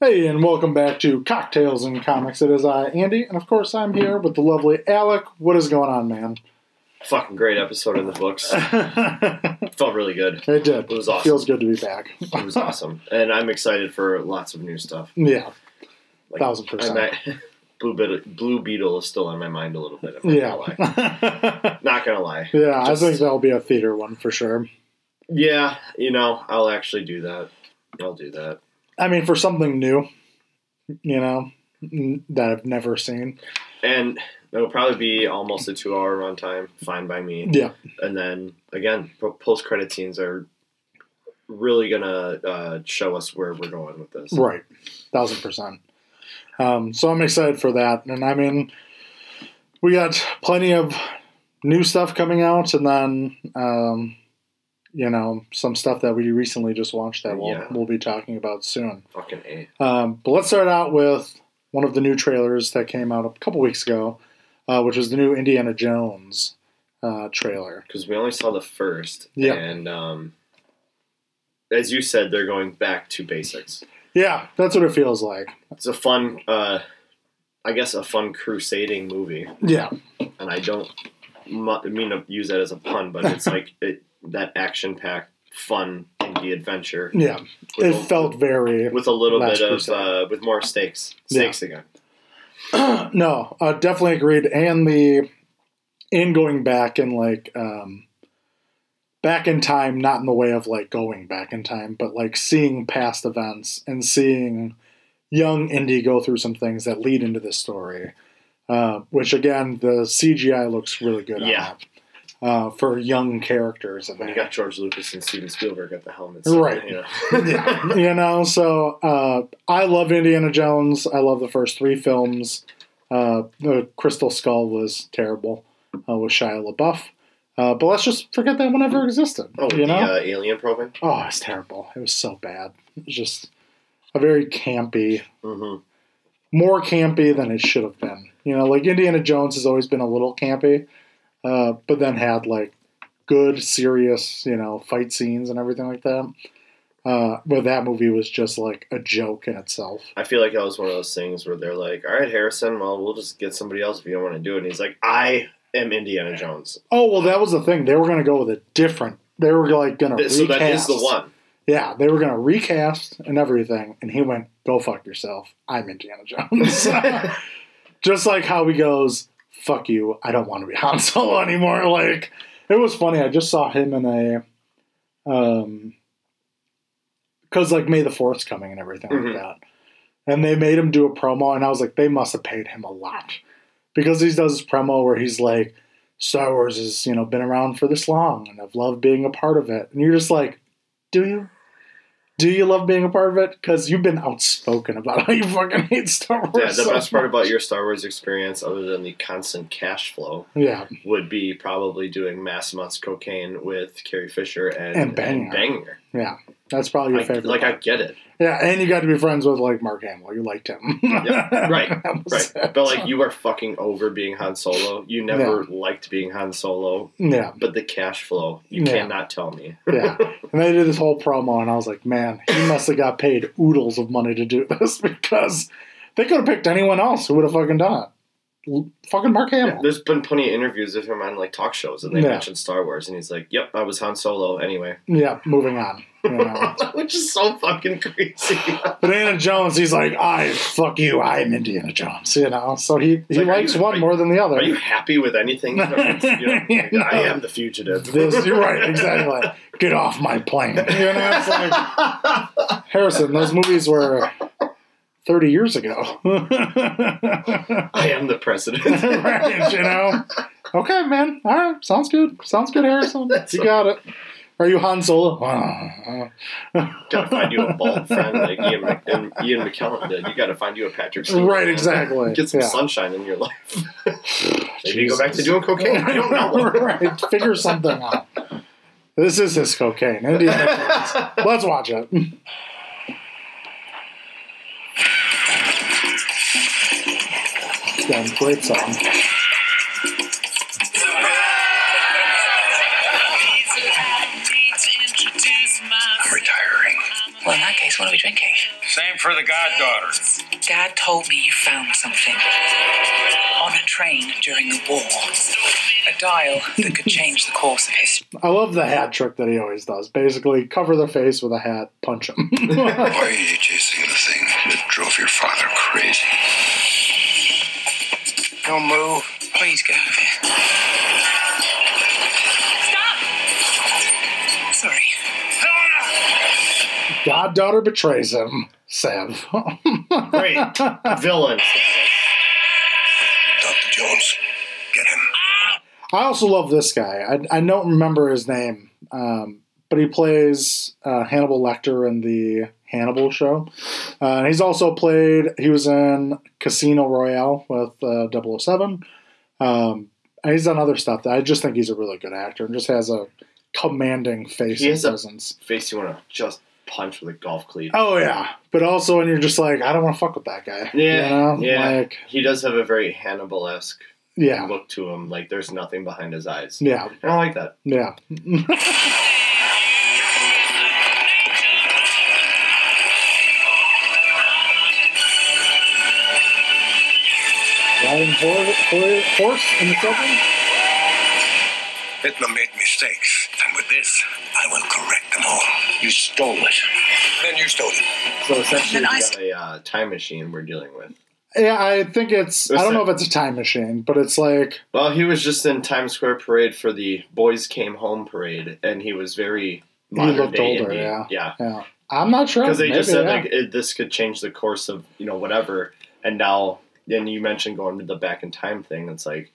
Hey, and welcome back to Cocktails and Comics. It is I, Andy, and of course I'm here with the lovely Alec. What is going on, man? Fucking great episode in the books. Felt really good. It did. It was awesome. Feels good to be back. It was awesome, and I'm excited for lots of new stuff. Yeah, Like, thousand percent. At- Blue Beetle, Blue Beetle is still on my mind a little bit. I'm not Yeah. gonna lie. Not gonna lie. yeah, Just- I think that'll be a theater one for sure. Yeah, you know, I'll actually do that. I'll do that. I mean, for something new, you know, that I've never seen. And it'll probably be almost a two-hour runtime. Fine by me. Yeah, And then again, post-credit scenes are really gonna uh, show us where we're going with this. right, thousand percent. Um, so I'm excited for that, and I mean, we got plenty of new stuff coming out, and then um, you know some stuff that we recently just watched that we'll Yeah. we'll be talking about soon. Fucking a. Um, but let's start out with one of the new trailers that came out a couple weeks ago, uh, which was the new Indiana Jones uh, trailer. because we only saw the first. Yeah. And um, as you said, they're going back to basics. Yeah, that's what it feels like. It's a fun, uh, I guess, a fun crusading movie, Yeah, and I don't mean to use that as a pun, but it's like it, that action-packed, fun indie adventure. yeah, it a, felt very. with a little bit of uh, with more stakes, Yeah. stakes again. no, uh, definitely agreed. And the in going back and like um, back in time, not in the way of like going back in time, but like seeing past events and seeing young indie go through some things that lead into this story. Uh, which again, the CGI looks really good on Yeah. It. Uh, for young characters, When you got George Lucas and Steven Spielberg at the helmets, Right. You know. yeah, you know. So uh, I love Indiana Jones. I love the first three films. Uh, the Crystal Skull was terrible uh, with Shia LaBeouf. Uh, but let's just forget that one ever existed. Oh, you the know? uh, alien probing. oh, it's terrible. It was so bad. It was just a very campy, mm-hmm. more campy than it should have been. You know, like Indiana Jones has always been a little campy, uh, but then had like good, serious, you know, fight scenes and everything like that. Uh, but that movie was just like a joke in itself. I feel like that was one of those things where they're like, "All right, Harrison, well, we'll just get somebody else if you don't want to do it." And he's like, "I am Indiana Jones." Oh well, that was the thing. They were going to go with a different. They were like going to recast. So that is the one. Yeah, they were going to recast and everything, and he went, "Go fuck yourself. I'm Indiana Jones." Just like how he goes, "Fuck you. I don't want to be Han Solo anymore." Like it was funny. I just saw him in a, um, because like May the Fourth's coming and everything Mhm. like that, and they made him do a promo, and I was like, they must have paid him a lot because he does this promo where he's like. Star Wars has, you know, been around for this long and I've loved being a part of it. And you're just like, do you? Do you love being a part of it? Because you've been outspoken about how you fucking hate Star Wars. Yeah, the so best part about your Star Wars experience, other than the constant cash flow, Yeah, would be probably doing mass amounts of cocaine with Carrie Fisher and, And Banger. banging her. yeah. That's probably your I- favorite. like I get it, yeah, and you got to be friends with like Mark Hamill. You liked him. Yeah, right, right? But like you are fucking over being Han Solo. You never liked being Han Solo, yeah, but the cash flow, you Yeah. cannot tell me. yeah. And they did this whole promo, and I was like, man, he must have got paid oodles of money to do this because they could have picked anyone else who would have fucking done it. Fucking Mark Yeah, Hamill. there's been plenty of interviews with him on like talk shows, and they Yeah. mentioned Star Wars, and he's like, "Yep, I was Han Solo anyway," Yeah, moving on. You know. which is so fucking crazy. But Indiana Jones, he's like, I fuck you, I'm Indiana Jones, you know. So he, he Like, likes you- one are more than the other. Are you happy with anything? You know, Yeah. I am the fugitive. This, you're right, exactly. Get off my plane. You know, like Harrison. Those movies were thirty years ago. I am the president. right, you know. Okay, man. All right, sounds good. Sounds good, Harrison. You got it. Are you Han Solo? gotta find you a bald friend like Ian, Mc- and Ian McKellen did. You gotta find you a Patrick Stewart. Right, exactly. Get some Yeah. sunshine in your life. Maybe you go back to doing cocaine. I don't know. right, figure something out. This is his cocaine. Let's watch it. It's got a great song. Same for the goddaughter. Dad told me you found something on a train during the war. A dial that could change the course of history. I love the hat trick that he always does. Basically, cover the face with a hat, punch him. Why are you chasing the thing that drove your father crazy? Don't move. Please get out of here. Stop! Sorry. Goddaughter betrays him. Sev. Great villain. Dr. Jones, get him. I also love this guy. I, I don't remember his name, um, but he plays uh, Hannibal Lecter in the Hannibal show. Uh, he's also played, he was in Casino Royale with uh, 007. Um, and he's done other stuff. That I just think he's a really good actor and just has a commanding face He and has a- presence. Face you want to just punch with a golf cleat. Oh, yeah. But also, when you're just like, I don't want to fuck with that guy. Yeah, You know? yeah. Like, He does have a very Hannibal esque yeah. look to him. Like there's nothing behind his eyes. Yeah. And I like that. Yeah. Riding hor- hor- horse in the children? Hitler made mistakes, and with this, I will correct them all. You stole it. Then you stole it. So essentially, Then we I got a uh, time machine we're dealing with. Yeah, I think it's. I don't know if it's a time machine, but it's like. Well, he was just in Times Square parade for the Boys Came Home parade, and he was very modern looked older, Indian. yeah. yeah. Yeah, I'm not sure Because they just said yeah. like it, this could change the course of you know whatever, and now then you mentioned going to the back in time thing. It's like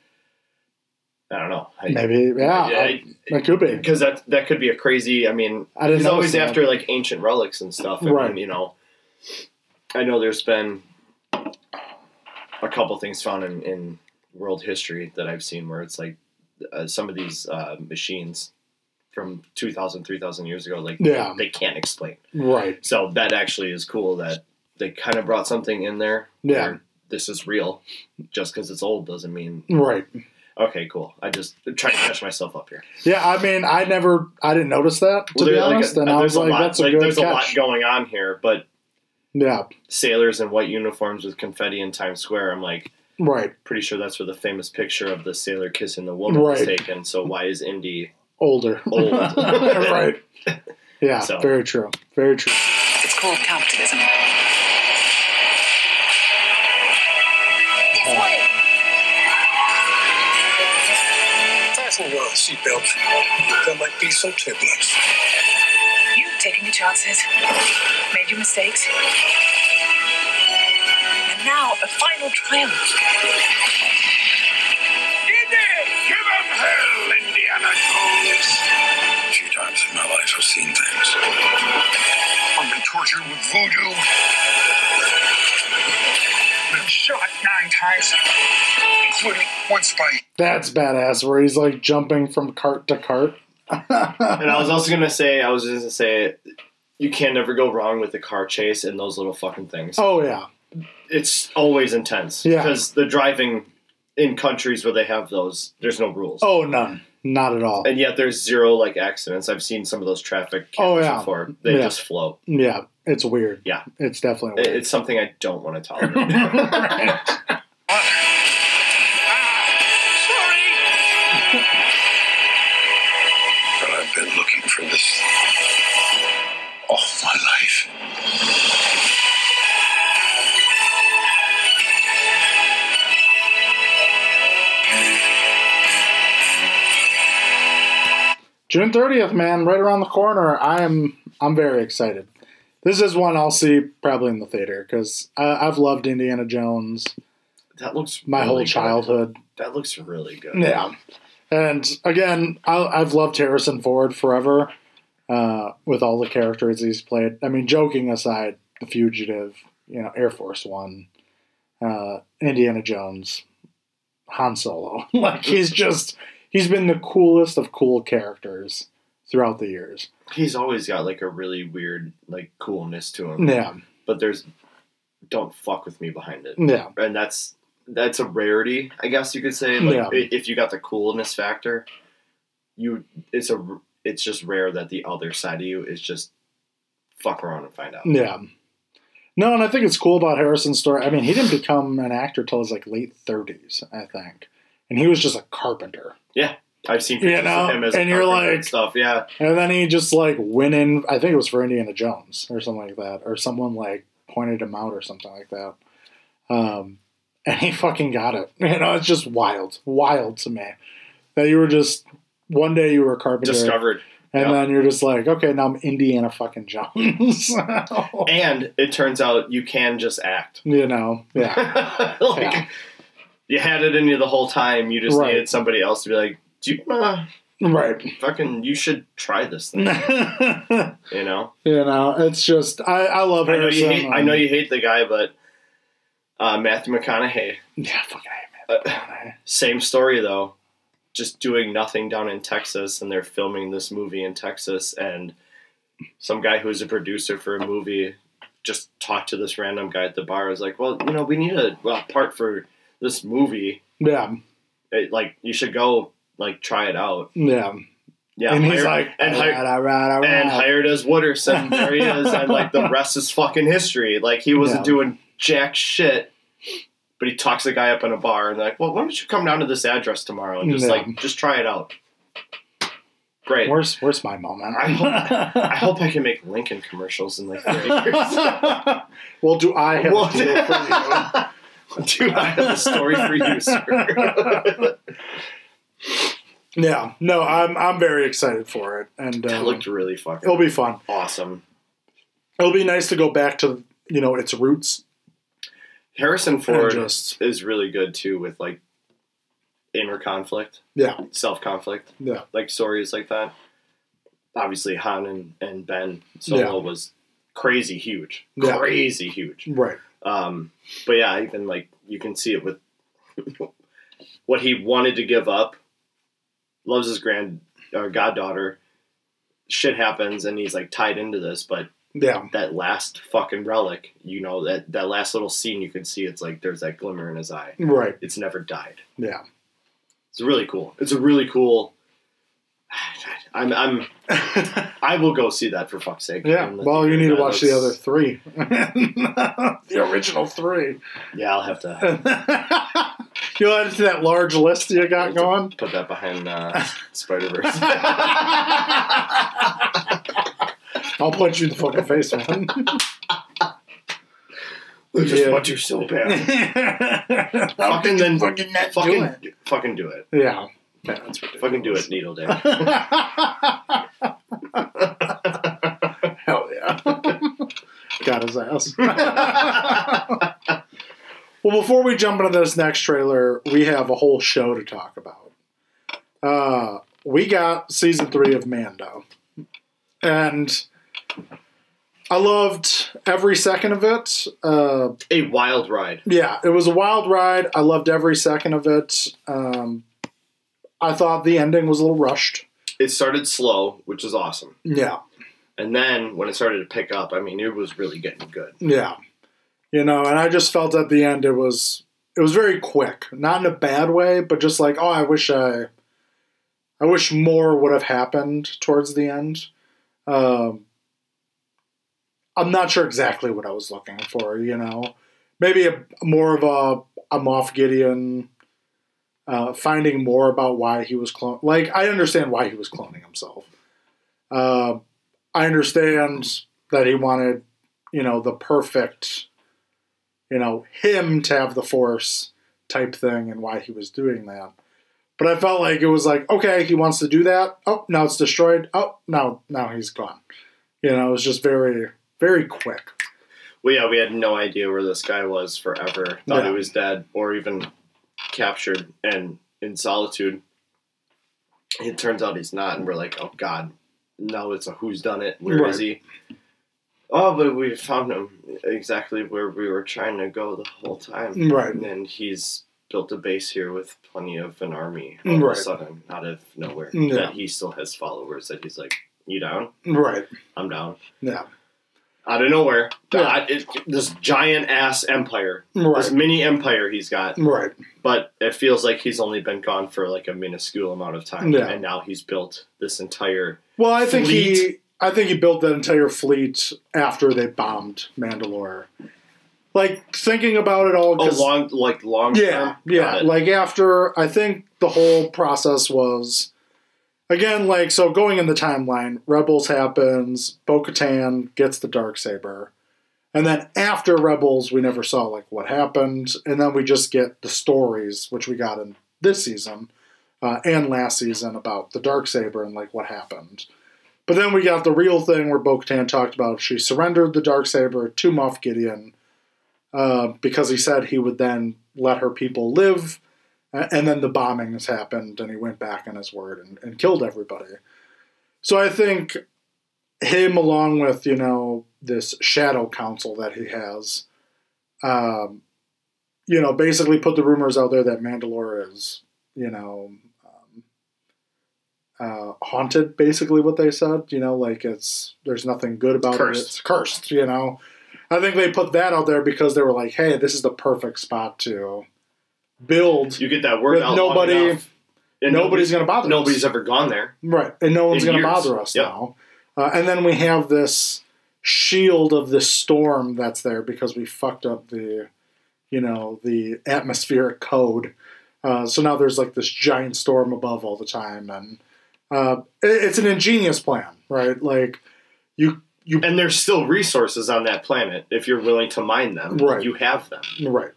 I don't know. I, maybe yeah, I- it could be. because that that could be a crazy. I mean, I he's always that. after like ancient relics and stuff. And, Right. You know, I know there's been a couple things found in, in world history that I've seen where it's like uh, some of these uh, machines from 2,000, 3,000 years ago, like Yeah. they can't explain. Right. So that actually is cool that they kind of brought something in there. Yeah. This is real. Just because it's old doesn't mean Right. Okay, cool. I just trying to catch myself up here. Yeah, I mean, I never, I didn't notice that to Well, be there- like, honest, uh, and I there's was like, lot, that's a like, good there's a lot going on here, but yeah. sailors in white uniforms with confetti in Times Square. I'm like Right. pretty sure that's where the famous picture of the sailor kissing the woman was taken. So why is Indy? Older. Old. right. Yeah. So. Very true. Very true. It's called capitalism. Seatbelt. There might be some turbulence. You've taken your chances, made your mistakes. And now a final triumph. Give him hell, Indiana Jones! A few times in my life I've seen things. I've been tortured with voodoo. Been shot nine times, including once by That's badass. Where he's like jumping from cart to cart. And I was also gonna say, I was just gonna say, you can never go wrong with the car chase and those little fucking things. Oh yeah. It's always intense Yeah. because the driving in countries where they have those, there's no rules. Oh none. Not at all. And yet there's zero like accidents. I've seen some of those traffic Oh, cameras yeah. before. They Yeah. just flow. Yeah. It's weird. Yeah. It's definitely weird. It's something I don't want to tolerate. Sorry. But I've been looking for this all my life. June thirtieth, man, right around the corner. I am. I'm very excited. This is one I'll see probably in the theater because I've loved Indiana Jones that looks my really whole good. childhood. That looks really good. Yeah. And again, I, I've loved Harrison Ford forever uh, with all the characters he's played. I mean, joking aside, The Fugitive, you know, Air Force One, uh, Indiana Jones, Han Solo. like, he's just, he's been the coolest of cool characters throughout the years. He's always got like a really weird like coolness to him. Yeah. But there's don't fuck with me behind it. Yeah. And that's that's a rarity, I guess you could say. Like Yeah. if you got the coolness factor, you it's a it's just rare that the other side of you is just fuck around and find out. Yeah. No, and I think it's cool about Harrison's story. I mean, he didn't become an actor till his like late thirties, I think, and he was just a carpenter. I've seen You pictures know, of him as and a you're like- and stuff. Yeah, And then he just like went in. I think it was for Indiana Jones or something like that, or someone like pointed him out or something like that. Um, and he fucking got it. You know, it's just wild, wild to me that you were just one day you were a carpenter, discovered. and yeah. then you're just like, okay, now I'm Indiana fucking Jones. And it turns out you can just act. you know, yeah, like, Yeah. You had it in you the whole time. You just Right. needed somebody else to be like, "Do you uh, right. fucking? You should try this thing." you know You know. it's just I, I love I know you hate. I know you hate the guy, but uh, Matthew McConaughey. Yeah, fucking hate Uh. Same story though, just doing nothing down in Texas, and they're filming this movie in Texas, and some guy who's a producer for a movie just talked to this random guy at the bar. I was like, "Well, you know, we need a well, part for this movie. Yeah, It, like, you should go like try it out." yeah. Yeah, and he's like, and all hired, right, all right, all right. and hired as Wooderson. There he is, and like the rest is fucking history. Like he wasn't Yeah. doing jack shit, but he talks the guy up in a bar and like, well, why don't you come down to this address tomorrow and just Yeah. like just try it out. Great. Where's where's my moment? I hope- I hope I can make Lincoln commercials in like thirty years. well, do I have Well, a deal for Dude, I have a story for you, sir. Yeah, no, I'm I'm very excited for it, and that uh, looked really fucking it'll be fun. awesome. It'll be nice to go back to you know its roots Harrison Ford just is really good too with like inner conflict. yeah, self conflict, yeah, like stories like that. Obviously, Han and, and Ben Solo Yeah. was crazy huge, Yeah. crazy huge. right, Um, but yeah, even like you can see it with what he wanted to give up. Loves his grand or goddaughter. Shit happens, and he's like tied into this. But yeah, that last fucking relic, you know that that last little scene, you can see it's like there's that glimmer in his eye. right, It's never died. yeah. It's really cool. It's a really cool. I'm I'm I will go see that for fuck's sake. Yeah, well, you need to watch the other three, the original three. Yeah, I'll have to You'll add it to that large list you got going. put that behind uh, Spider Verse. I'll punch you in the fucking face, man. I just Yeah. want you so bad. fucking then fucking not do fucking it. fucking do it. Yeah. Yeah, that's Fucking do it, Needle Day. Hell yeah. Got his ass. Well, before we jump into this next trailer, we have a whole show to talk about. Uh, we got season three of Mando. And I loved every second of it. Uh, A wild ride. yeah, it was a wild ride. I loved every second of it. Um, I thought the ending was a little rushed. It started slow, which is awesome. Yeah. And then when it started to pick up, I mean, it was really getting good. Yeah. You know, and I just felt at the end it was it was very quick. Not in a bad way, but just like, oh, I wish I I wish more would have happened towards the end. Um I'm not sure exactly what I was looking for, you know. Maybe a more of a a Moff Gideon uh, finding more about why he was clone. Like I understand why he was cloning himself. Uh, I understand that he wanted, you know, the perfect, you know, him to have the force type thing and why he was doing that. But I felt like it was like, okay, he wants to do that. Oh, now it's destroyed. Oh, now now he's gone. You know, it was just very very quick. Well, yeah, we had no idea where this guy was forever. Thought Yeah. he was dead or even captured and in solitude. It turns out he's not, and we're like, oh god, now it's a who's done it? Where is Right. he? Oh, but we found him exactly where we were trying to go the whole time. Right. And he's built a base here with plenty of an army all of a sudden, out of nowhere. Yeah. That he still has followers that he's like, You down? Right. I'm down. Yeah. Out of nowhere. Yeah. Uh, God, it, this giant ass empire. This mini empire he's got. Right. But it feels like he's only been gone for like a minuscule amount of time. Yeah. And now he's built this entire Well, I think he. I think he built that entire fleet after they bombed Mandalore. Like thinking about it all, Oh, 'cause- long like long yeah, term. yeah. Like after, I think the whole process was again like so going in the timeline. Rebels happens. Bo Katan gets the dark saber, and then after Rebels, we never saw like what happened, and then we just get the stories which we got in this season uh, and last season about the dark saber and like what happened. But then we got the real thing where Bo Katan talked about she surrendered the dark saber to Moff Gideon uh, because he said he would then let her people live. And then the bombings happened, and he went back on his word and, and killed everybody. So I think him, along with you know this shadow council that he has, um, you know, basically put the rumors out there that Mandalore is, you know, uh, haunted. Basically, what they said, you know, like it's there's nothing good about Cursed. it. It's cursed, you know. I think they put that out there because they were like, "Hey, this is the perfect spot to build." you get that word With out. nobody- enough, and nobody's gonna bother us. Nobody's ever gone there. Right, and no one's going to bother us Yep. now. Uh, and then we have this shield of the storm that's there because we fucked up the, you know, the atmospheric code. Uh, so now there's like this giant storm above all the time, and uh, it- it's an ingenious plan, right? Like you, you, And there's still resources on that planet if you're willing to mine them. Right. You have them. Right.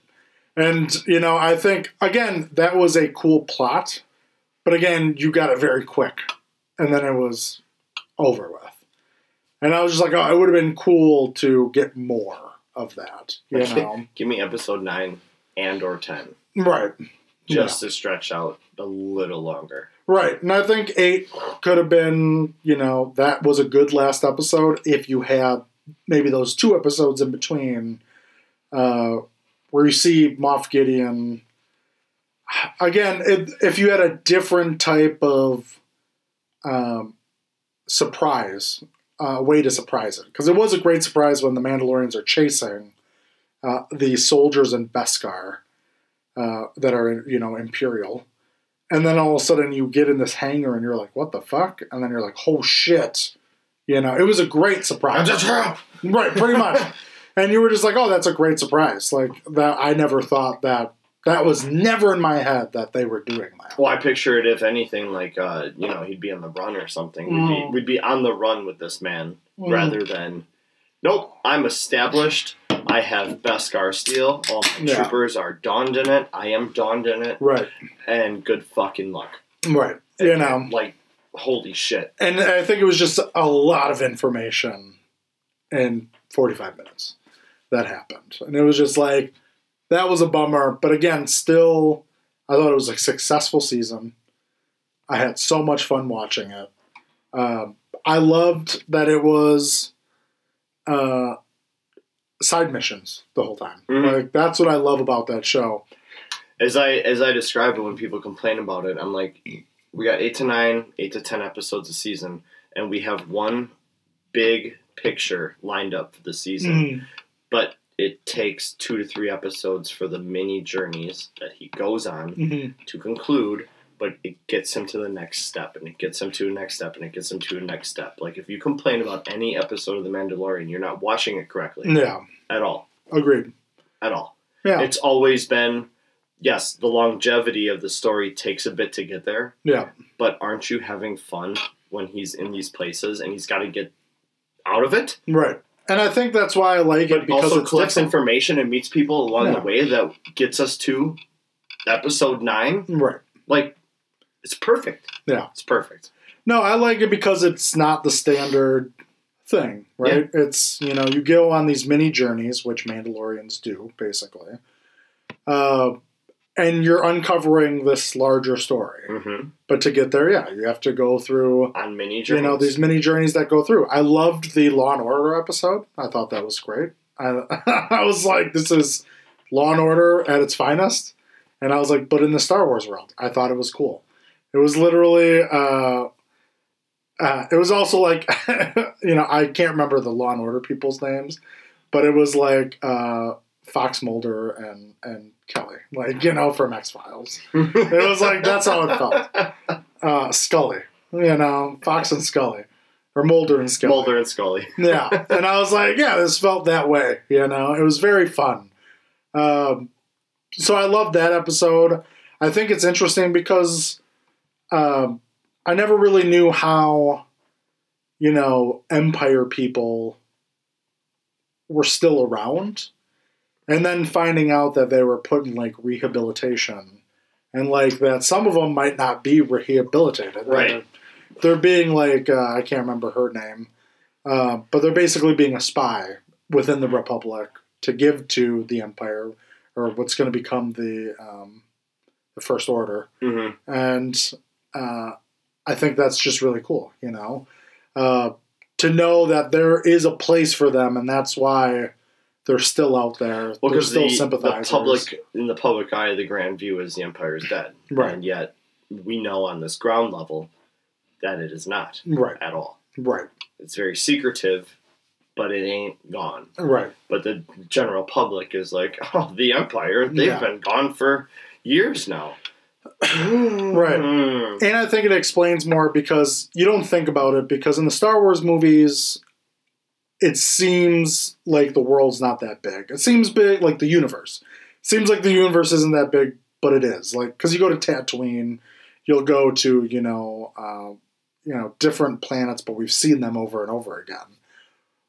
And, you know, I think, again, that was a cool plot. But again, you got it very quick. And then it was over with. And I was just like, oh, it would have been cool to get more of that. You know? Give me episode nine and or ten. right. Just to stretch out a little longer. Right. And I think eight could have been, you know, that was a good last episode if you had maybe those two episodes in between uh, where you see Moff Gideon. Again, if, if you had a different type of um, surprise, uh, way to surprise it. Because it was a great surprise when the Mandalorians are chasing uh, the soldiers in Beskar uh, that are, you know, Imperial and then all of a sudden you get in this hangar and you're like, what the fuck? And then you're like, oh shit. You know, it was a great surprise. right, pretty much. and you were just like, oh, that's a great surprise. Like that, I never thought that. That was never in my head that they were doing that. Well, I picture it if anything like uh, you know he'd be on the run or something. We'd Mm. be we'd be on the run with this man Mm. rather than nope. I'm established. I have Beskar steel. All my Yeah. troopers are donned in it. I am donned in it, Right, and good fucking luck. right. You know, Like holy shit. and I think it was just a lot of information in 45 minutes that happened. And it was just like, that was a bummer. But again, still, I thought it was a successful season. I had so much fun watching it. Um, I loved that it was uh, side missions the whole time. Mhm. Like that's what I love about that show. As I as I describe it when people complain about it, I'm like, we got eight to nine, eight to ten episodes a season, and we have one big picture lined up for the season. but it takes two to three episodes for the mini journeys that he goes on Mhm. to conclude but it gets him to the next step and it gets him to the next step and it gets him to the next step like if you complain about any episode of the mandalorian you're not watching it correctly Yeah, at all agreed. at all Yeah, it's always been yes the longevity of the story takes a bit to get there yeah, but aren't you having fun when he's in these places and he's got to get out of it right. And I think that's why I like it because also it's collects different. information and meets people along Yeah. the way that gets us to episode nine. Right. Like, it's perfect. Yeah. It's perfect. No, I like it because it's not the standard thing, right? It's you know you go on these mini journeys, which Mandalorians do basically, uh, and you're uncovering this larger story. Mm-hmm. But to get there, yeah, you have to go through On mini journeys. you know these mini journeys that go through. I loved the Law and Order episode. I thought that was great. I, I was like, this is Law and Order at its finest, and I was like, but in the Star Wars world, I thought it was cool. It was literally. Uh, uh, it was also like, you know, I can't remember the Law and Order people's names, but it was like uh, Fox Mulder and and Kelly, like you know, from X Files. It was like that's how it felt. Uh, Scully, you know, Fox and Scully. or Mulder and Scully. Mulder and Scully. yeah, and I was like, yeah, this felt that way. You know, it was very fun. Um, so I love that episode. I think it's interesting because um, I never really knew how, you know, Empire people were still around, and then finding out that they were put in like rehabilitation, and like that some of them might not be rehabilitated. Right. They're, they're being like uh, I can't remember her name, uh, but they're basically being a spy within the Republic to give to the Empire or what's going to become the um, the First Order, hmm and uh, I think that's just really cool. You know, uh, to know that there is a place for them, and that's why they're still out there. Well, they're still the, the public in the public eye, the grand view is the empire is dead, Right. And yet we know on this ground level that it is not right, at all. right, It's very secretive, but it ain't gone. right. But the general public is like, oh, the empire, they've Yeah. been gone for years now. Right. Mm. And I think it explains more because you don't think about it because in the Star Wars movies, it seems like the world's not that big. It seems big, like the universe. It seems like the universe isn't that big, but it is. Like because you go to Tatooine, you'll go to you know, uh, you know, different planets, but we've seen them over and over again.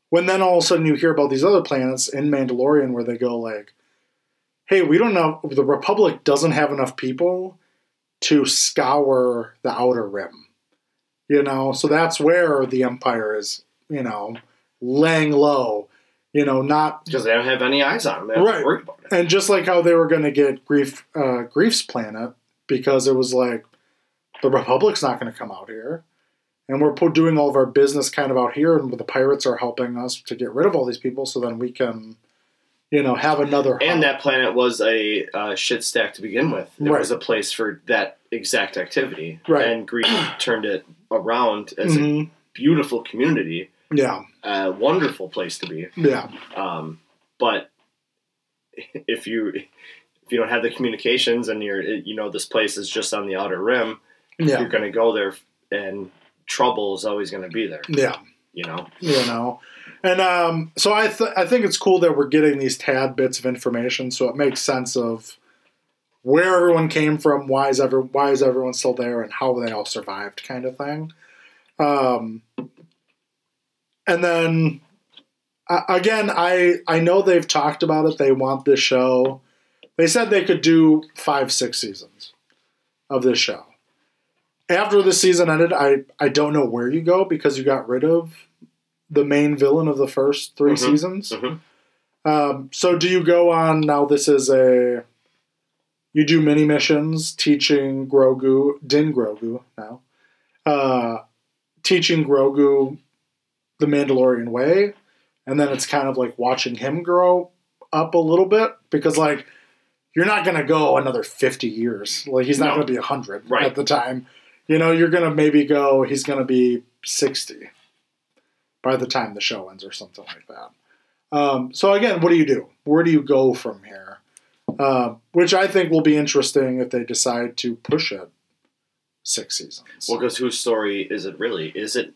When then all of a sudden you hear about these other planets in Mandalorian where they go like, "Hey, we don't know. The Republic doesn't have enough people." To scour the outer rim. You know, so that's where the Empire is, you know, laying low, you know, not Because they don't have any eyes on them. They don't have Right. worry about it. and just like how they were going to get Greef uh, Greef's planet because it was like the Republic's not going to come out here, and we're doing all of our business kind of out here, and the pirates are helping us to get rid of all these people, so then we can, you know, have another. And that planet was a uh, shit stack to begin with. It Right. was a place for that exact activity. Right. And Greef turned it around as a Mhm. beautiful community, yeah, a wonderful place to be. yeah, Um, but if you if you don't have the communications and you're you know this place is just on the outer rim, yeah, you're going to go there and trouble is always going to be there. yeah. You know. you know and um, so I, th- I think it's cool that we're getting these tad bits of information so it makes sense of where everyone came from why is, every, why is everyone still there and how they all survived kind of thing. Um, and then uh, again I, I know they've talked about it they want this show. They said they could do five six seasons of this show. After the season ended, I, I don't know where you go because you got rid of the main villain of the first 3 Mhm. seasons. Mhm. Um, so do you go on now? This is a you do mini missions teaching Grogu Din Grogu now, uh, teaching Grogu the Mandalorian way, and then it's kind of like watching him grow up a little bit because like you're not going to go another 50 years like he's not No. going to be 100 Right. at the time you know you're going to maybe go he's going to be 60 by the time the show ends or something like that um, so again what do you do where do you go from here uh, which i think will be interesting if they decide to push it six seasons Well, because whose story is it really? Is it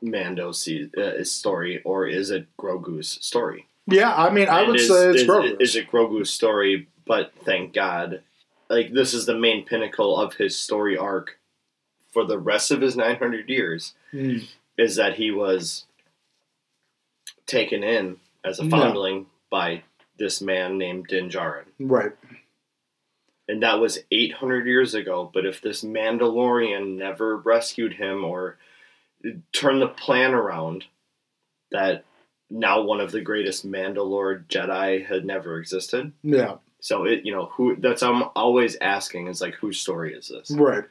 Mando's se- uh, story or is it Grogu's story? yeah i mean i And would is, say it's is, Grogu's. is it Grogu's story? But thank God, like this is the main pinnacle of his story arc for the rest of his 900 years. Mm, Is that he was taken in as a foundling by this man named Din Djarin. right and that was 800 years ago. But if this Mandalorian never rescued him or turned the plan around, that now one of the greatest Mandalore Jedi had never existed. yeah So it, you know, who that's I'm always asking is like, whose story is this? right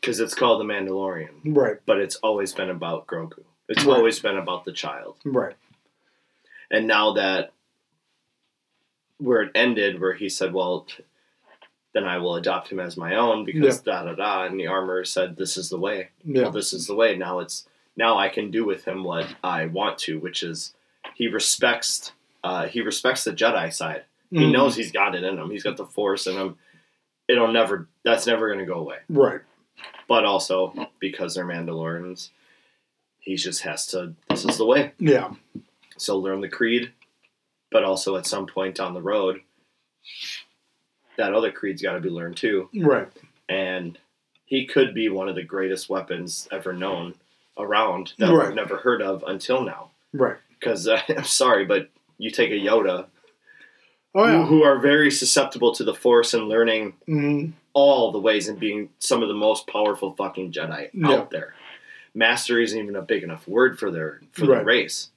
Because it's called the Mandalorian, right but it's always been about Grogu. It's Right. always been about the child. right And now that where it ended, where he said, "Well, then I will adopt him as my own," because da da da, and the armor said, "This is the way. yeah Well, this is the way." Now it's now I can do with him what I want to, which is he respects uh, he respects the Jedi side. He Mm, knows he's got it in him. He's got the Force in him. It'll never. That's never going to go away. right But also because they're Mandalorians, he just has to. This is the way. Yeah. So learn the creed, but also at some point down the road, that other creed's got to be learned too. Right. And he could be one of the greatest weapons ever known around that Right. we've never heard of until now. Right. Because uh, I'm sorry, but you take a Yoda, Oh who, yeah. who are very susceptible to the Force and learning Mhm. all the ways and being some of the most powerful fucking Jedi Yeah. out there. Master isn't even a big enough word for their for Right. the race.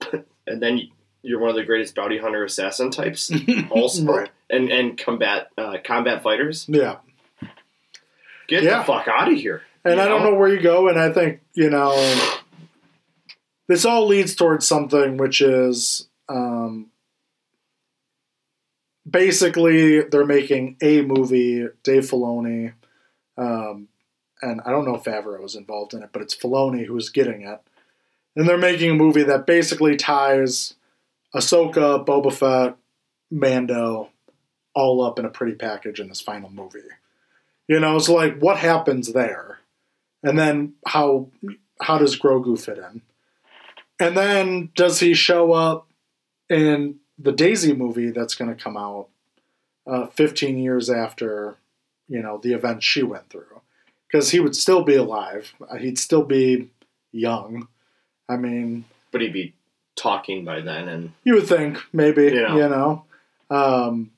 and then you're one of the greatest bounty hunter assassin types, also, Right. and and combat uh, combat fighters. Yeah. Get Yeah. the fuck out of here. And I don't know where you go, and I think, you know, this all leads towards something which is um, basically they're making a movie, Dave Filoni, um, and I don't know if Favreau was involved in it, but it's Filoni who's getting it. And they're making a movie that basically ties Ahsoka, Boba Fett, Mando all up in a pretty package in this final movie. You know, it's like what happens there? And then how how does Grogu fit in? And then does he show up in the Daisy movie that's going to come out uh, 15 years after you know the events she went through? Because he would still be alive. He'd still be young. I mean, But he'd be talking by then, and you would think maybe Yeah. you know. Um,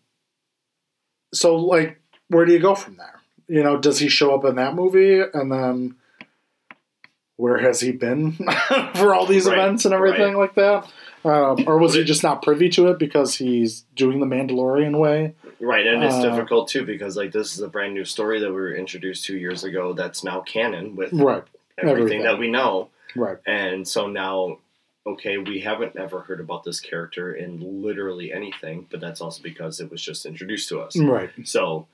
so like, where do you go from there? You know, does he show up in that movie, and then where has he been for all these Right, events and everything like that? Um, or was he just not privy to it because he's doing the Mandalorian way? right, and it's Uh, difficult too because like this is a brand new story that we were introduced two years ago that's now canon with Right, everything, everything. that we know. Right, And so now, okay, we haven't ever heard about this character in literally anything, but that's also because it was just introduced to us. right, So,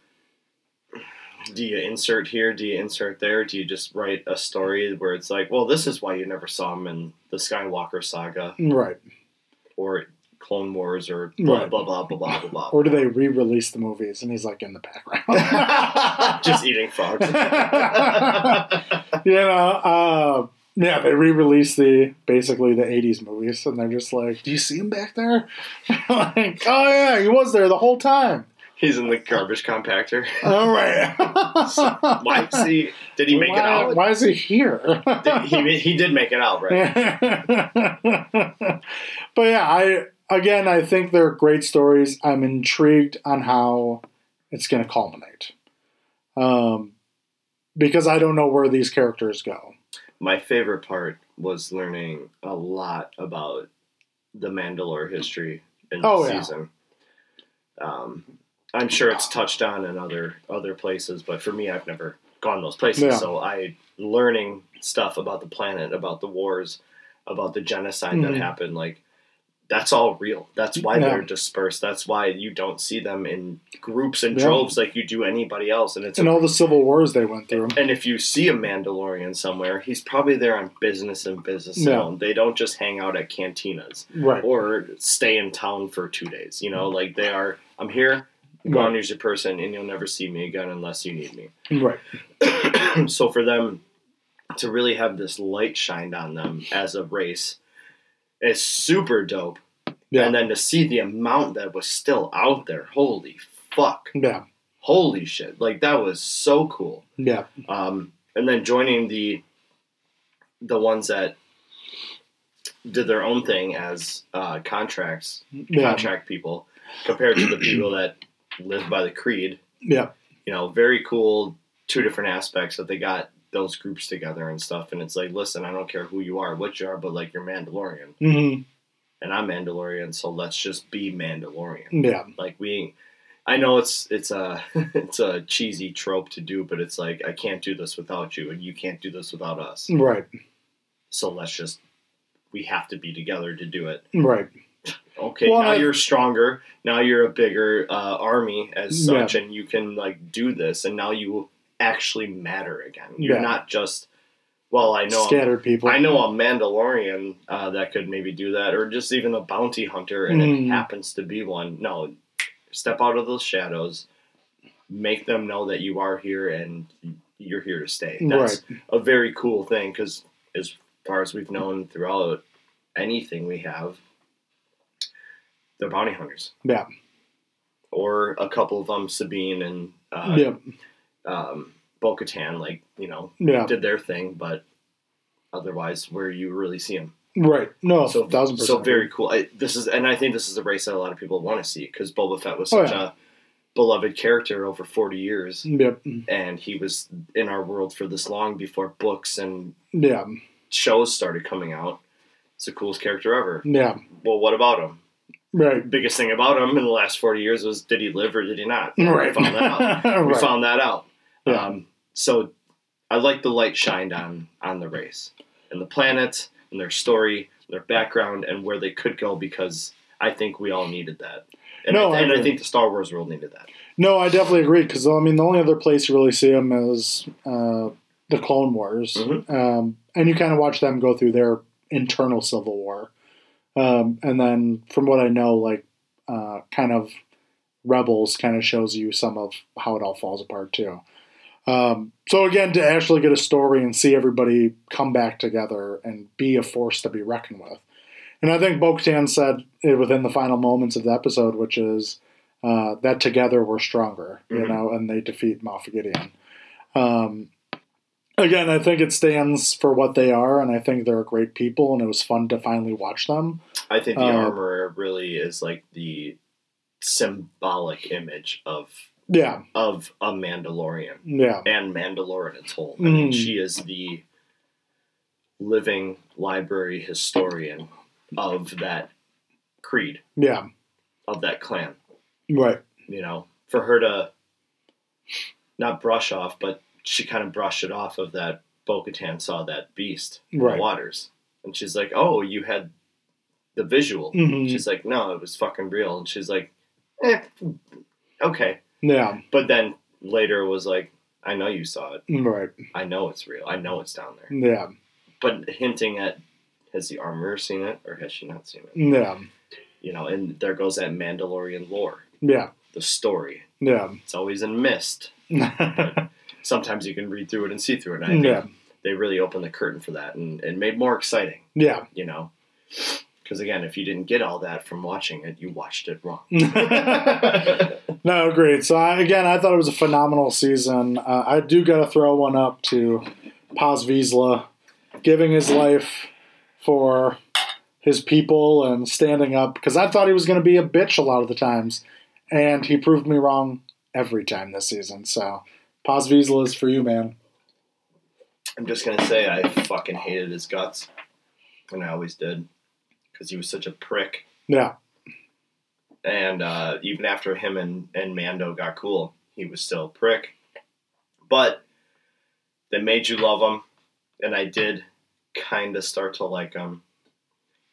do you insert here? Do you insert there? Do you just write a story where it's like, well, this is why you never saw him in the Skywalker saga right. or Clone Wars or blah, Right. blah, blah, blah, blah, blah, blah. Or do they re-release the movies and he's like in the background? just eating frogs. you know, uh, yeah, they re-released the basically the '80s movies, and they're just like, "Do you see him back there?" like, oh yeah, he was there the whole time. He's in the garbage compactor. All right. Why is he? Did he make why, it out? Why is he here? Did- he, he did make it out, right? but yeah, I again, I think they're great stories. I'm intrigued on how it's going to culminate, um, because I don't know where these characters go. My favorite part was learning a lot about the Mandalore history in the Oh, yeah. season. Um, I'm sure it's touched on in other other places, but for me, I've never gone those places. Yeah. So I learning stuff about the planet, about the wars, about the genocide that Mhm. happened. Like that's all real. That's why Yeah. they're dispersed. That's why you don't see them in groups and Yeah. droves like you do anybody else. And it's And all the civil wars they went through. and if you see a Mandalorian somewhere, he's probably there on business and business Yeah. alone. They don't just hang out at cantinas Right. or stay in town for two days. You know, like they are. I'm here. Go Right. on, use your person, and you'll never see me again unless you need me. Right. so for them to really have this light shined on them as a race is super dope. Yeah. And then to see the amount that was still out there, holy fuck, Yeah. holy shit! Like that was so cool Yeah. um, and then joining the the ones that did their own thing as uh, contracts Yeah. contract people compared to the people that live by the creed Yeah. you know very cool two different aspects that they got those groups together and stuff and it's like listen i don't care who you are what you are but like you're mandalorian hmm and i'm mandalorian so let's just be mandalorian Yeah. like we I know it's it's a it's a cheesy trope to do, but it's like I can't do this without you, and you can't do this without us. Right. So let's just we have to be together to do it. Right. Okay, Well, now I- you're stronger. Now you're a bigger uh, army as Yeah. such, and you can like do this. And now you actually matter again. You're Yeah. not just well. I know I'm- Scattered people. I know a Mandalorian uh, that could maybe do that, or just even a bounty hunter, and Mm. it happens to be one. No, step out of those shadows, make them know that you are here and you're here to stay. That's Right. a very cool thing because as far as we've known throughout anything we have, they're bounty hunters. Yeah. Or a couple of them, Sabine and uh, yeah. um, Bo Katan, like, you know, Yeah. did their thing, but otherwise, where you really see them. Right. No, So, thousand percent. so very cool. I, this is, and I think this is the race that a lot of people want to see because Boba Fett was Oh, such yeah. a beloved character over 40 years. Yep. And he was in our world for this long before books and Yeah. shows started coming out. It's the coolest character ever. Yeah. Well, what about him? Right. Biggest thing about him in the last 40 years was did he live or did he not? Right. We found that out. We right. found that out. Yeah. Um, so I like the light shined on on the race and the planet and their story, their background, and where they could go because I think we all needed that. And, No, I, I and I agree. think the Star Wars world needed that. No, I definitely agree because I mean the only other place you really see them is uh, the Clone Wars, Mhm. um, and you kind of watch them go through their internal civil war, um, and then from what I know, like uh, kind of Rebels kind of shows you some of how it all falls apart too. Um, so again, to actually get a story and see everybody come back together and be a force to be reckoned with, and I think Bo-Katan said it within the final moments of the episode, which is uh, that together we're stronger, you Mhm. know, and they defeat Moff Gideon. Um, again, I think it stands for what they are, and I think they're great people, and it was fun to finally watch them. I think the Uh, armor really is like the symbolic image of Yeah, of a Mandalorian yeah, and Mandalore in its whole. I mean, Mm. she is the living library historian of that creed, yeah, of that clan. right, You know, for her to not brush off, but she kind of brushed it off of that Bo Katan saw that beast in the waters. And she's like, Oh, you had the visual. Mhm. She's like, No, it was fucking real. And she's like, eh, okay. Yeah, But then later it was like, I know you saw it. right, I know it's real. I know it's down there. yeah, But hinting at has the armorer seen it or has she not seen it? yeah, You know, and there goes that Mandalorian lore, yeah, the story. yeah, It's always in mist. Sometimes you can read through it and see through it. And I think yeah, they really opened the curtain for that and, and made more exciting, yeah. you know? Because again, if you didn't get all that from watching it, you watched it wrong. no, agreed. So I, again, I thought it was a phenomenal season. Uh, I do got to throw one up to Paz Vizsla, giving his life for his people and standing up because I thought he was going to be a bitch a lot of the times, and he proved me wrong every time this season. So Paz Vizsla is for you, man. I'm just gonna say I fucking hated his guts, and I always did, because he was such a prick. Yeah, And uh, even after him and, and Mando got cool, he was still a prick. But they made you love him, and I did kind of start to like him,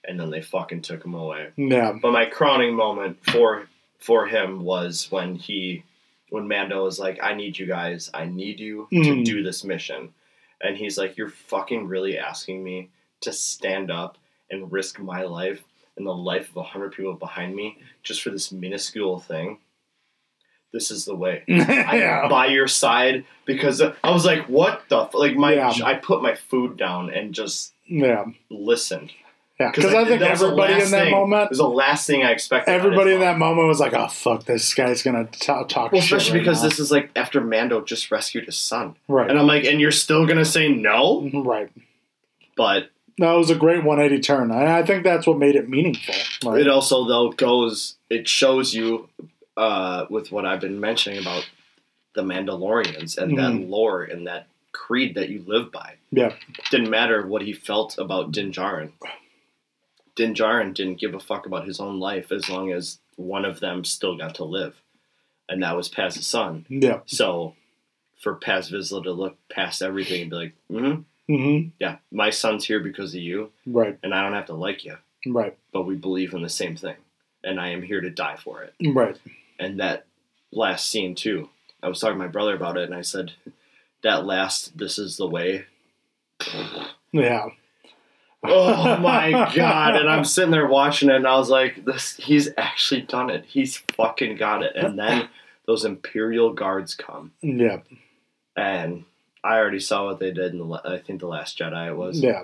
and then they fucking took him away. yeah, But my crowning moment for for him was when he when Mando was like, "I need you guys. I need you to Mhm. do this mission," and he's like, "You're fucking really asking me to stand up and risk my life and the life of a hundred people behind me just for this minuscule thing." This is the way. I'm by your side because I was like, "What the f-? like?" My Yeah. I put my food down and just yeah, listened yeah. Because I think everybody in that thing- moment was the last thing I expected. Everybody in that moment was like, "Oh fuck, this guy's gonna t- talk Well, shit." especially right because now." this is like after Mando just rescued his son, right, and I'm like, and you're still gonna say no? Mm-hmm, right. But No, it was a great 180 turn. And I think that's what made it meaningful. It also though goes, it shows you uh, with what I've been mentioning about the Mandalorians and that lore and that creed that you live by. Yeah. Didn't matter what he felt about Din Djarin. Din Djarin didn't give a fuck about his own life as long as one of them still got to live, and that was Paz's son. yeah. So for Paz Vizsla to look past everything and be like, mm-hmm, hmm yeah, my son's here because of you, Right. and I don't have to like you, Right. but we believe in the same thing, and I am here to die for it. Right. And that last scene too, I was talking to my brother about it, and I said, that last, this is the way. Yeah. Oh my god! And I'm sitting there watching it, and I was like, "This, he's actually done it. He's fucking got it." And then those Imperial guards come, Yeah. and I already saw what they did in the. I think the Last Jedi it was. Yeah.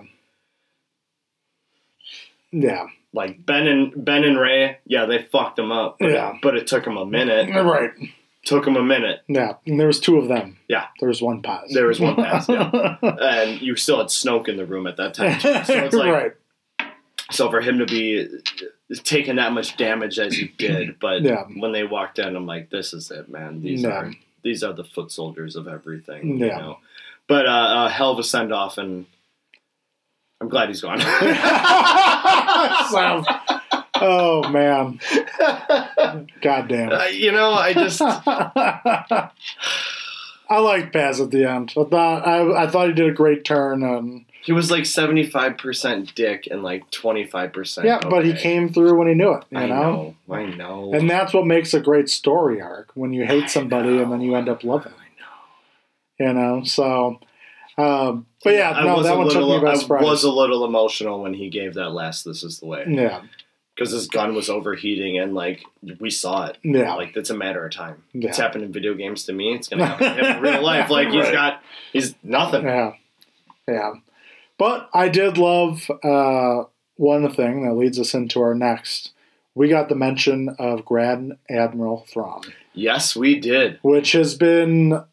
Yeah. Like Ben and Ben and Rey, yeah, they fucked them up. But, Yeah. but it took them a minute. Right. Took them a minute, Yeah. And there was two of them. Yeah. There was one Paz. There was one Paz, yeah. and you still had Snoke in the room at that time. too. So it's like, right. so for him to be taking that much damage as he did, but Yeah. when they walked in, I'm like, this is it, man. These Yeah. are these are the foot soldiers of everything. You know? But uh, a hell of a send off, and I'm glad he's gone. Oh man. God damn. Uh, you know, I just I liked Paz at the end. I thought I, I thought he did a great turn and he was like 75% dick and like 25% yeah, but he came through when he knew it, you I know? know, I know. And that's what makes a great story arc when you hate somebody and then you end up loving. I know. You know, so um, but yeah, I no, that one little, took me by surprise. I was a little emotional when he gave that last "This is the way" yeah, because his gun was overheating and like we saw it. yeah, Like it's a matter of time. yeah. It's happened in video games to me. It's gonna happen in real life. Like he's got, he's nothing. Yeah, yeah. But I did love uh, one thing that leads us into our next. We got the mention of Grand Admiral Thrawn, Yes, we did. which has been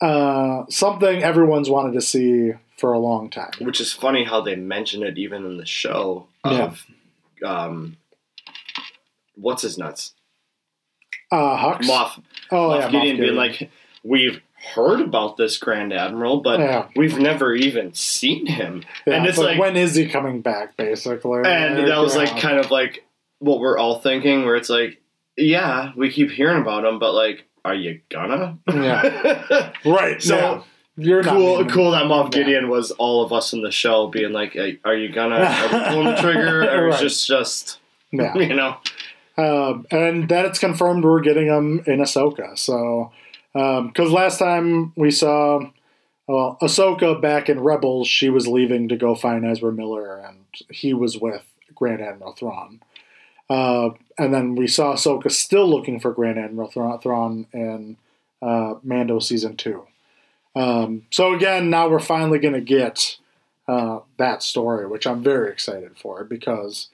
uh, something everyone's wanted to see for a long time. Which is funny how they mention it even in the show of, um, what's his nuts? Uh, Hux. Moff. oh Moff yeah, Gideon Moff being like, we've heard about this Grand Admiral, but yeah, we've never even seen him. yeah, and it's like- when is he coming back? Basically, And that was like kind of like what we're all thinking, where it's like, yeah, we keep hearing about him, but like, are you gonna? Yeah. right. So, yeah. you're cool, cool that Moff Yeah. Gideon was all of us in the show being like, "Hey, are you gonna are we pulling the trigger, or Right. just just Yeah. you know? Um, and that it's confirmed we're getting him in Ahsoka. So, because last time we saw well, Ahsoka back in Rebels, she was leaving to go find Ezra Miller, and he was with Grand Admiral Thrawn. Uh, and then we saw Ahsoka still looking for Grand Admiral Thrawn in uh, Mando season two. Um, so again, now we're finally going to get uh, that story, which I'm very excited for because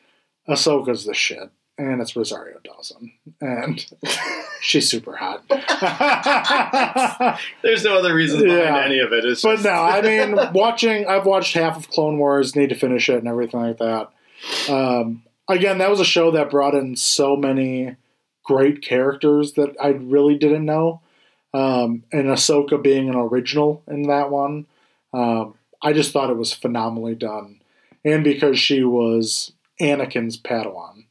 Ahsoka's the shit, and it's Rosario Dawson, and she's super hot. There's no other reason behind Yeah. any of it. It's but no, I mean, watching, I've watched half of Clone Wars, need to finish it and everything like that. Um, again, that was a show that brought in so many great characters that I really didn't know. Um, and Ahsoka being an original in that one, um, I just thought it was phenomenally done. And because she was Anakin's Padawan,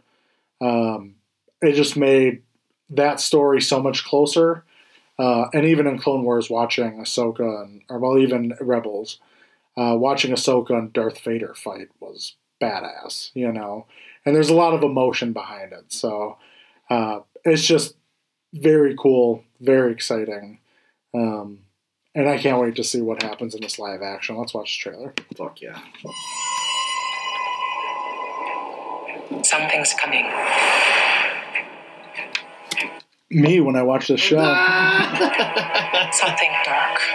um, it just made that story so much closer. Uh, and even in Clone Wars, watching Ahsoka and, or well, even Rebels, uh, watching Ahsoka and Darth Vader fight was badass, you know. And there's a lot of emotion behind it, so uh, it's just very cool, very exciting, um, and I can't wait to see what happens in this live action. Let's watch the trailer. fuck yeah. Something's coming. Me when I watch this show. Something dark.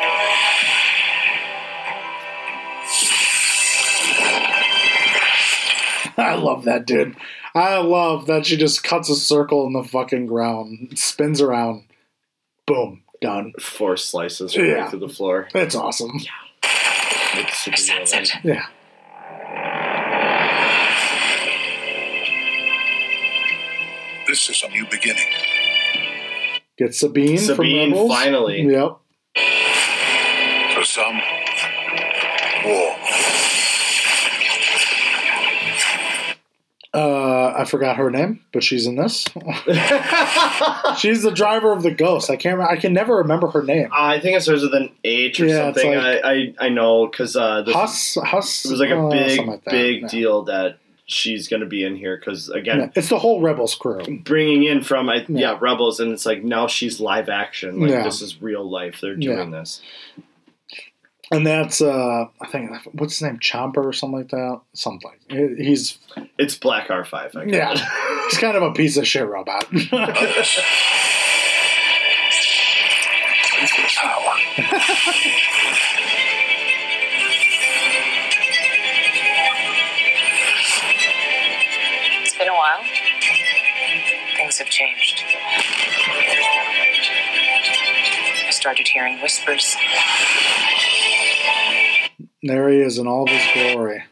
I love that dude. I love that she just cuts a circle in the fucking ground, spins around, boom, done. Four slices Yeah. through the floor. It's awesome. It's super Sense it. Yeah. This is a new beginning. Get Sabine, from Sabine Rebels. finally. Yep. For some, war. Uh, I forgot her name, but she's in this. she's the driver of the Ghost. I can't. Remember, I can never remember her name. I think it starts with an H or Yeah, it's something. like- I, I I know because uh, this Huss. Huss. it was like a uh, big something like that. big Yeah. deal that she's going to be in here because again Yeah, It's the whole Rebels crew. bringing in from I, yeah. Yeah. rebels and it's like now she's live action like Yeah. this is real life they're Yeah. doing this And that's uh I think what's his name Chomper or something like that. Something. He's it's black r5 I get yeah. it. He's kind of a piece of shit robot. have changed. I started hearing whispers. There he is in all of his glory.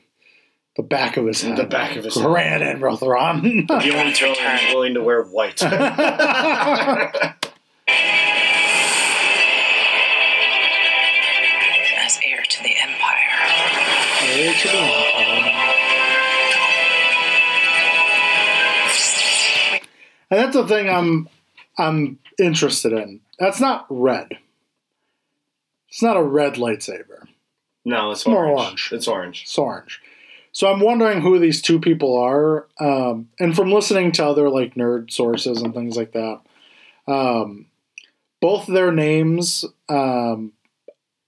The back of his head. The back of his head. Grand Admiral Thrawn. The only villain return. willing to wear white. And that's the thing I'm I'm interested in. That's not red. It's not a red lightsaber. no, it's More orange. orange. It's orange. It's orange. So I'm wondering who these two people are. Um, and from listening to other like nerd sources and things like that, um, both their names, um,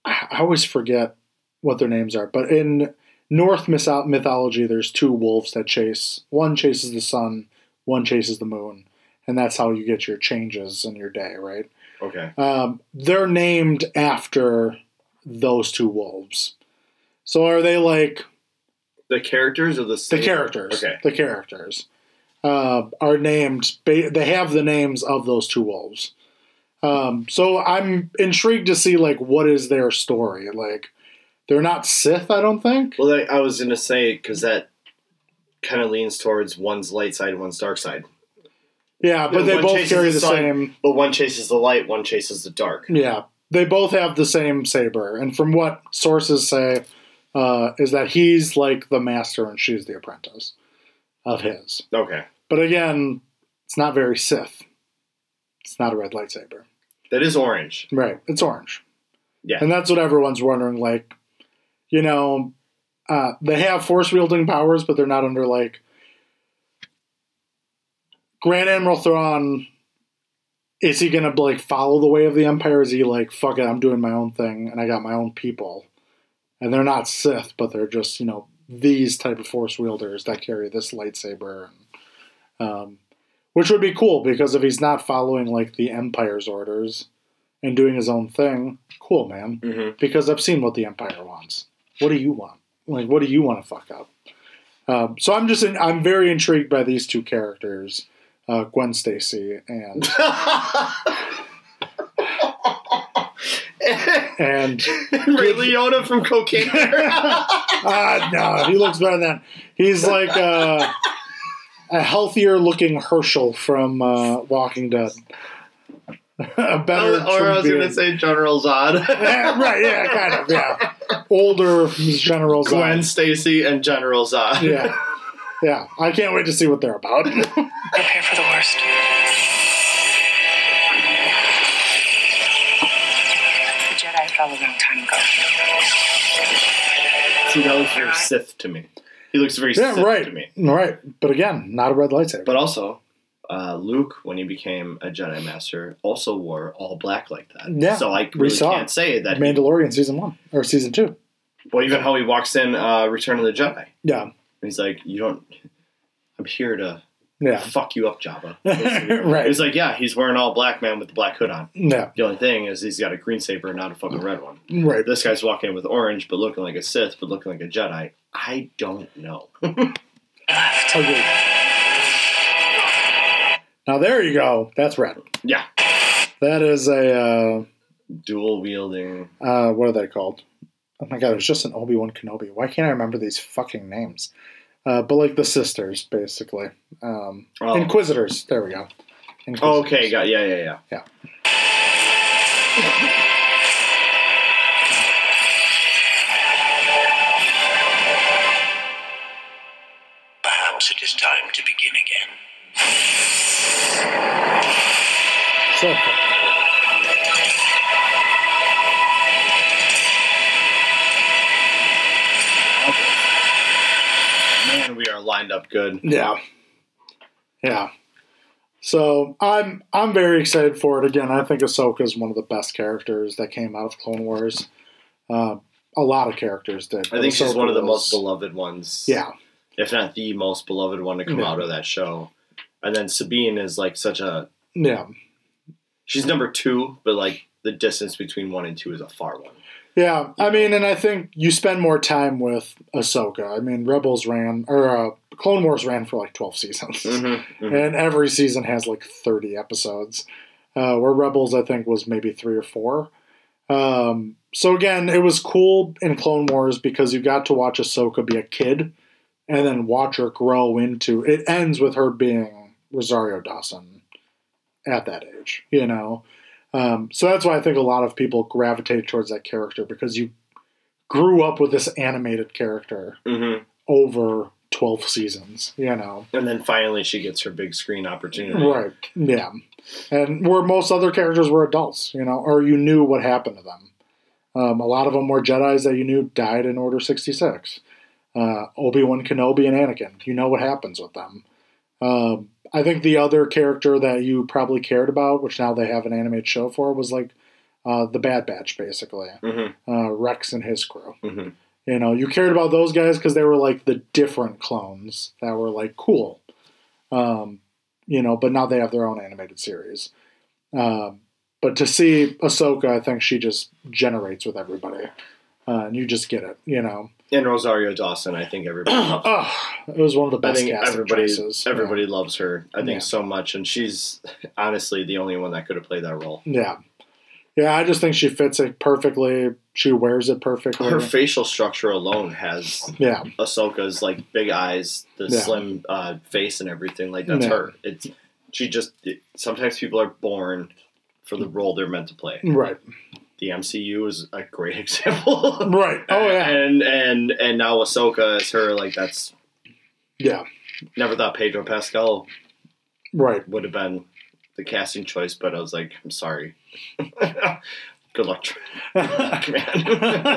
I always forget what their names are. But in Norse myth- mythology, there's two wolves that chase. One chases the sun, one chases the moon, and that's how you get your changes in your day, right? Okay. Um, they're named after those two wolves. So are they like The characters of the the characters? Okay. The characters uh, are named. They have the names of those two wolves. Um, so I'm intrigued to see like what is their story. Like they're not Sith, I don't think. Well, I, I was gonna say because that kind of leans towards one's light side, and one's dark side. Yeah, but they one both chases carry the the sun. same. But one chases the light, one chases the dark. Yeah, they both have the same saber, and from what sources say, uh, is that he's like the master and she's the apprentice of his. Okay. But again, it's not very Sith. It's not a red lightsaber. That is orange. Right. It's orange. Yeah. And that's what everyone's wondering. Like, you know, uh, they have force wielding powers, but they're not under like Grand Admiral Thrawn. Is he gonna like follow the way of the Empire? Is he like fuck it? I'm doing my own thing, and I got my own people, and they're not Sith, but they're just you know these type of force wielders that carry this lightsaber, and, um, which would be cool because if he's not following like the Empire's orders and doing his own thing, cool man. hmm Because I've seen what the Empire wants. What do you want? Like, what do you want to fuck up? Um, so I'm just in, I'm very intrigued by these two characters, uh, Gwen Stacy and and Ray Liotta from Cocaine. ah no, he looks better than that. He's like uh, a healthier looking Hershel from uh, Walking Dead. a better, or I was gonna say General Zod. Yeah, right, yeah, kind of, yeah. Older General Zod. Gwen Stacy and General Zod. Yeah. Yeah. I can't wait to see what they're about. Prepare for the worst. The Jedi fell a long time ago. See, that looks very Sith to me. He looks very yeah, Sith right. to me. Right. But again, not a red lightsaber. But also, uh, Luke, when he became a Jedi Master, also wore all black like that. Yeah, So I we really saw can't say that. Mandalorian season one or season two. well, even how he walks in uh, Return of the Jedi. Yeah. And he's like, "You don't. I'm here to Yeah. fuck you up, Jabba." right. He's like, "Yeah, he's wearing all black, man, with the black hood on. Yeah. The only thing is he's got a green saber, not a fucking red one. Right. This guy's walking in with orange, but looking like a Sith, but looking like a Jedi. I don't know. Agreed. Now there you go. That's red. yeah, That is a dual wielding. uh, uh, what are they called? Oh my god, it was just an Obi Wan Kenobi. Why can't I remember these fucking names? Uh, but like the sisters, basically. Um, Oh. Inquisitors. There we go. Inquisitors. Oh, okay, got yeah, yeah, yeah. Perhaps it is time to begin again. So Lined up good. Yeah. Yeah. So I'm I'm very excited for it. Again, I think Ahsoka is one of the best characters that came out of Clone Wars. Uh, a lot of characters did. I think she's one of the was- most beloved ones. Yeah. if not the most beloved one to come Yeah. out of that show. And then Sabine is like such a Yeah. she's number two, but like the distance between one and two is a far one. Yeah, I mean, and I think you spend more time with Ahsoka. I mean, Rebels ran or uh, Clone Wars ran for like twelve seasons, Mm-hmm. and every season has like thirty episodes. Uh, where Rebels, I think, was maybe three or four. Um, so again, it was cool in Clone Wars because you got to watch Ahsoka be a kid, and then watch her grow into. It ends with her being Rosario Dawson at that age, you know. Um, so that's why I think a lot of people gravitate towards that character because you grew up with this animated character Mm-hmm. over 12 seasons, you know. And then finally, she gets her big screen opportunity. Right. Yeah. And where most other characters were adults, you know, or you knew what happened to them. Um, a lot of them were Jedi's that you knew died in Order 66. Uh, Obi Wan Kenobi and Anakin, you know what happens with them. Um, I think the other character that you probably cared about, which now they have an animated show for, was like uh, the Bad Batch, basically. Mm-hmm. Uh, Rex and his crew. Mm-hmm. You know, you cared about those guys because they were like the different clones that were like cool. Um, you know, but now they have their own animated series. Um, but to see Ahsoka, I think she just generates with everybody. Uh, and you just get it, you know. And Rosario Dawson, I think everybody loves. Oh, it was one of the I best think everybody choices. everybody loves her. I think Yeah. so much, and she's honestly the only one that could have played that role. Yeah. Yeah, I just think she fits it perfectly. She wears it perfectly. Her facial structure alone has yeah. Ahsoka's like big eyes, the Yeah. slim uh, face, and everything. Like that's Yeah. her. It's she just. It, sometimes people are born for the role they're meant to play. Right. The MCU is a great example. Right. Oh, yeah. and and and now Ahsoka is her. Like that's Yeah. never thought Pedro Pascal Right. would have been the casting choice, but I was like, I'm sorry. Good luck, man.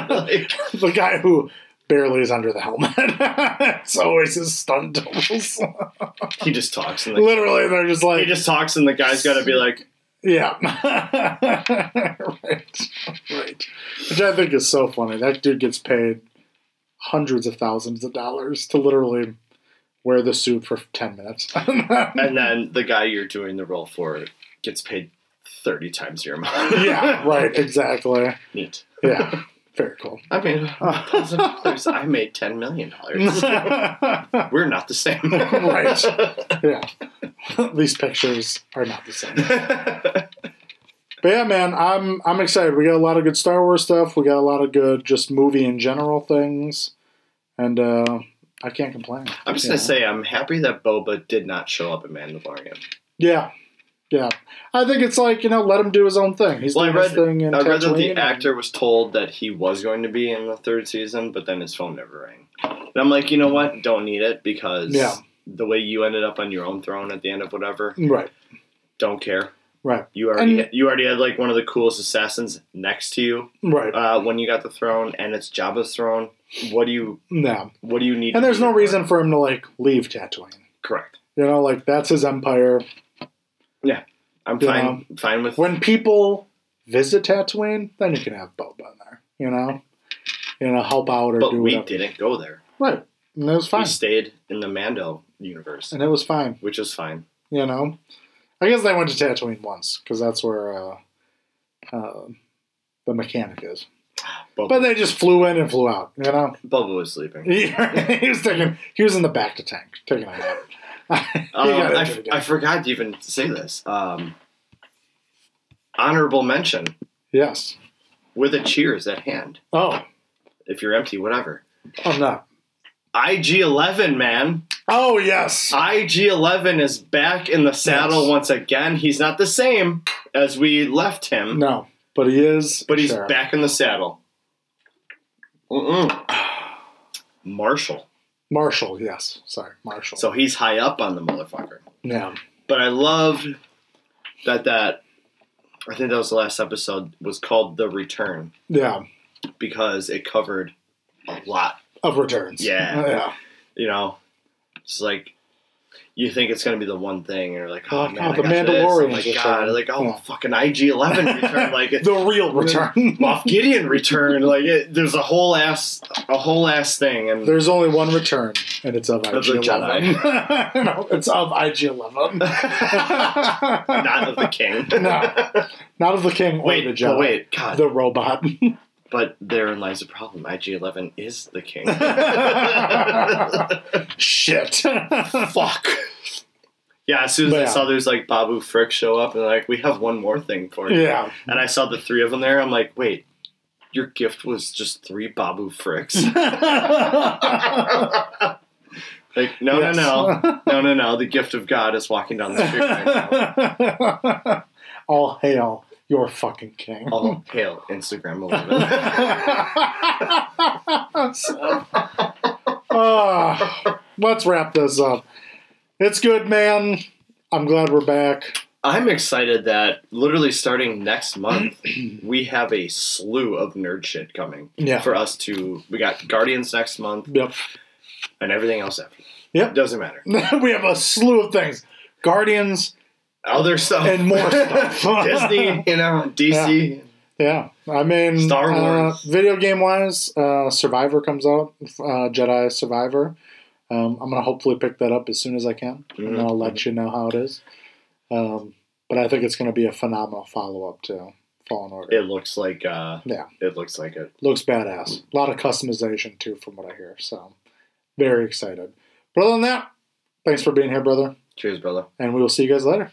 like, the guy who barely is under the helmet. it's always his stunt doubles. he just talks, and the, Literally, they're just like he just talks, and the guy's got to be like, yeah. right. Right. Which I think is so funny. That dude gets paid hundreds of thousands of dollars to literally wear the suit for 10 minutes. and then the guy you're doing the role for gets paid thirty times your amount. yeah, right. Exactly. Neat. Yeah. Very cool. I made a thousand dollars. I made ten million dollars. We're not the same. Right. yeah. These pictures are not the same. But yeah, man, I'm I'm excited. We got a lot of good Star Wars stuff. We got a lot of good just movie in general things, and uh, I can't complain. I'm just you gonna say I'm happy that Boba did not show up in Mandalorian. yeah, yeah. I think it's like you know, let him do his own thing. He's Well, I doing his read- thing in I read that the and- actor was told that he was going to be in the third season, but then his phone never rang. And I'm like, you know what? Don't need it because Yeah. the way you ended up on your own throne at the end of whatever, Right, don't care. right, You already And- you already had like one of the coolest assassins next to you right. uh, when you got the throne, and it's Jabba's throne. What do you no, what do you need? and there's no reason for him to like leave Tatooine. correct. You know, like that's his empire. I'm You fine fine with When people visit Tatooine, then you can have Boba in there. You know, you know, help out or but do we whatever. didn't go there. Right, and it was fine. We stayed in the Mando universe, and it was fine. which is fine. You know, I guess they went to Tatooine once because that's where uh, uh, the mechanic is. But they just flew in and flew out. You know, Boba was sleeping. he, he was taking. He was in the back to tank taking a nap. Um, I, into f- it. I forgot to even say this. Um, honorable mention yes. with a cheers at hand. Oh, If you're empty, whatever. I'm not. IG11, man. Oh yes. IG11 is back in the saddle Yes. once again. He's not the same as we left him, No, but he is. but he's sure. back in the saddle. Mm-mm. Marshall. Marshall. Yes. Sorry, Marshall. So he's high up on the motherfucker. yeah. But I loved that that I think that was the last episode was called The Return Yeah. because it covered a lot. Of returns. Yeah. Yeah. You know, it's like you think it's gonna be the one thing, and you're like, oh Like, man, oh, the. Mandalorian Oh my god, like oh Yeah. fucking IG Eleven return, like The real return. Moff Gideon return, like it, there's a whole ass, a whole ass thing, and There's only one return, and it's of IG Eleven. no, it's of IG Eleven. not of the king. No. Not of the king or Wait, the Jedi. wait, God, The robot. But therein lies the problem. IG Eleven is the king. Shit. Fuck. Yeah, as soon as But I yeah. saw there's like Babu Frick show up and like, we have one more thing for you. Yeah. And I saw the three of them there. I'm like, wait, your gift was just three Babu Fricks? like, no, Yes. no, no. No, no, no. The gift of God is walking down the street right now. All hail your fucking king. All hail Instagram 11. Ah, let's wrap this up. It's good, man. I'm glad we're back. I'm excited that literally starting next month, we have a slew of nerd shit coming Yeah. for us to. We got Guardians next month Yep. and everything else after. Yep. Doesn't matter. we have a slew of things. Guardians Other stuff. and more stuff. Disney, you know, DC. Yeah, I mean, Star Wars. Uh, video game wise, uh, Survivor comes out, uh, Jedi Survivor. Um, I'm gonna hopefully pick that up as soon as I can, and Mhm. I'll let you know how it is. Um, but I think it's gonna be a phenomenal follow up to Fallen Order. It looks like uh Yeah. it looks like it. Looks badass. A lot of customization too, from what I hear. So very excited. But other than that, thanks for being here, brother, Cheers, brother. and we will see you guys later.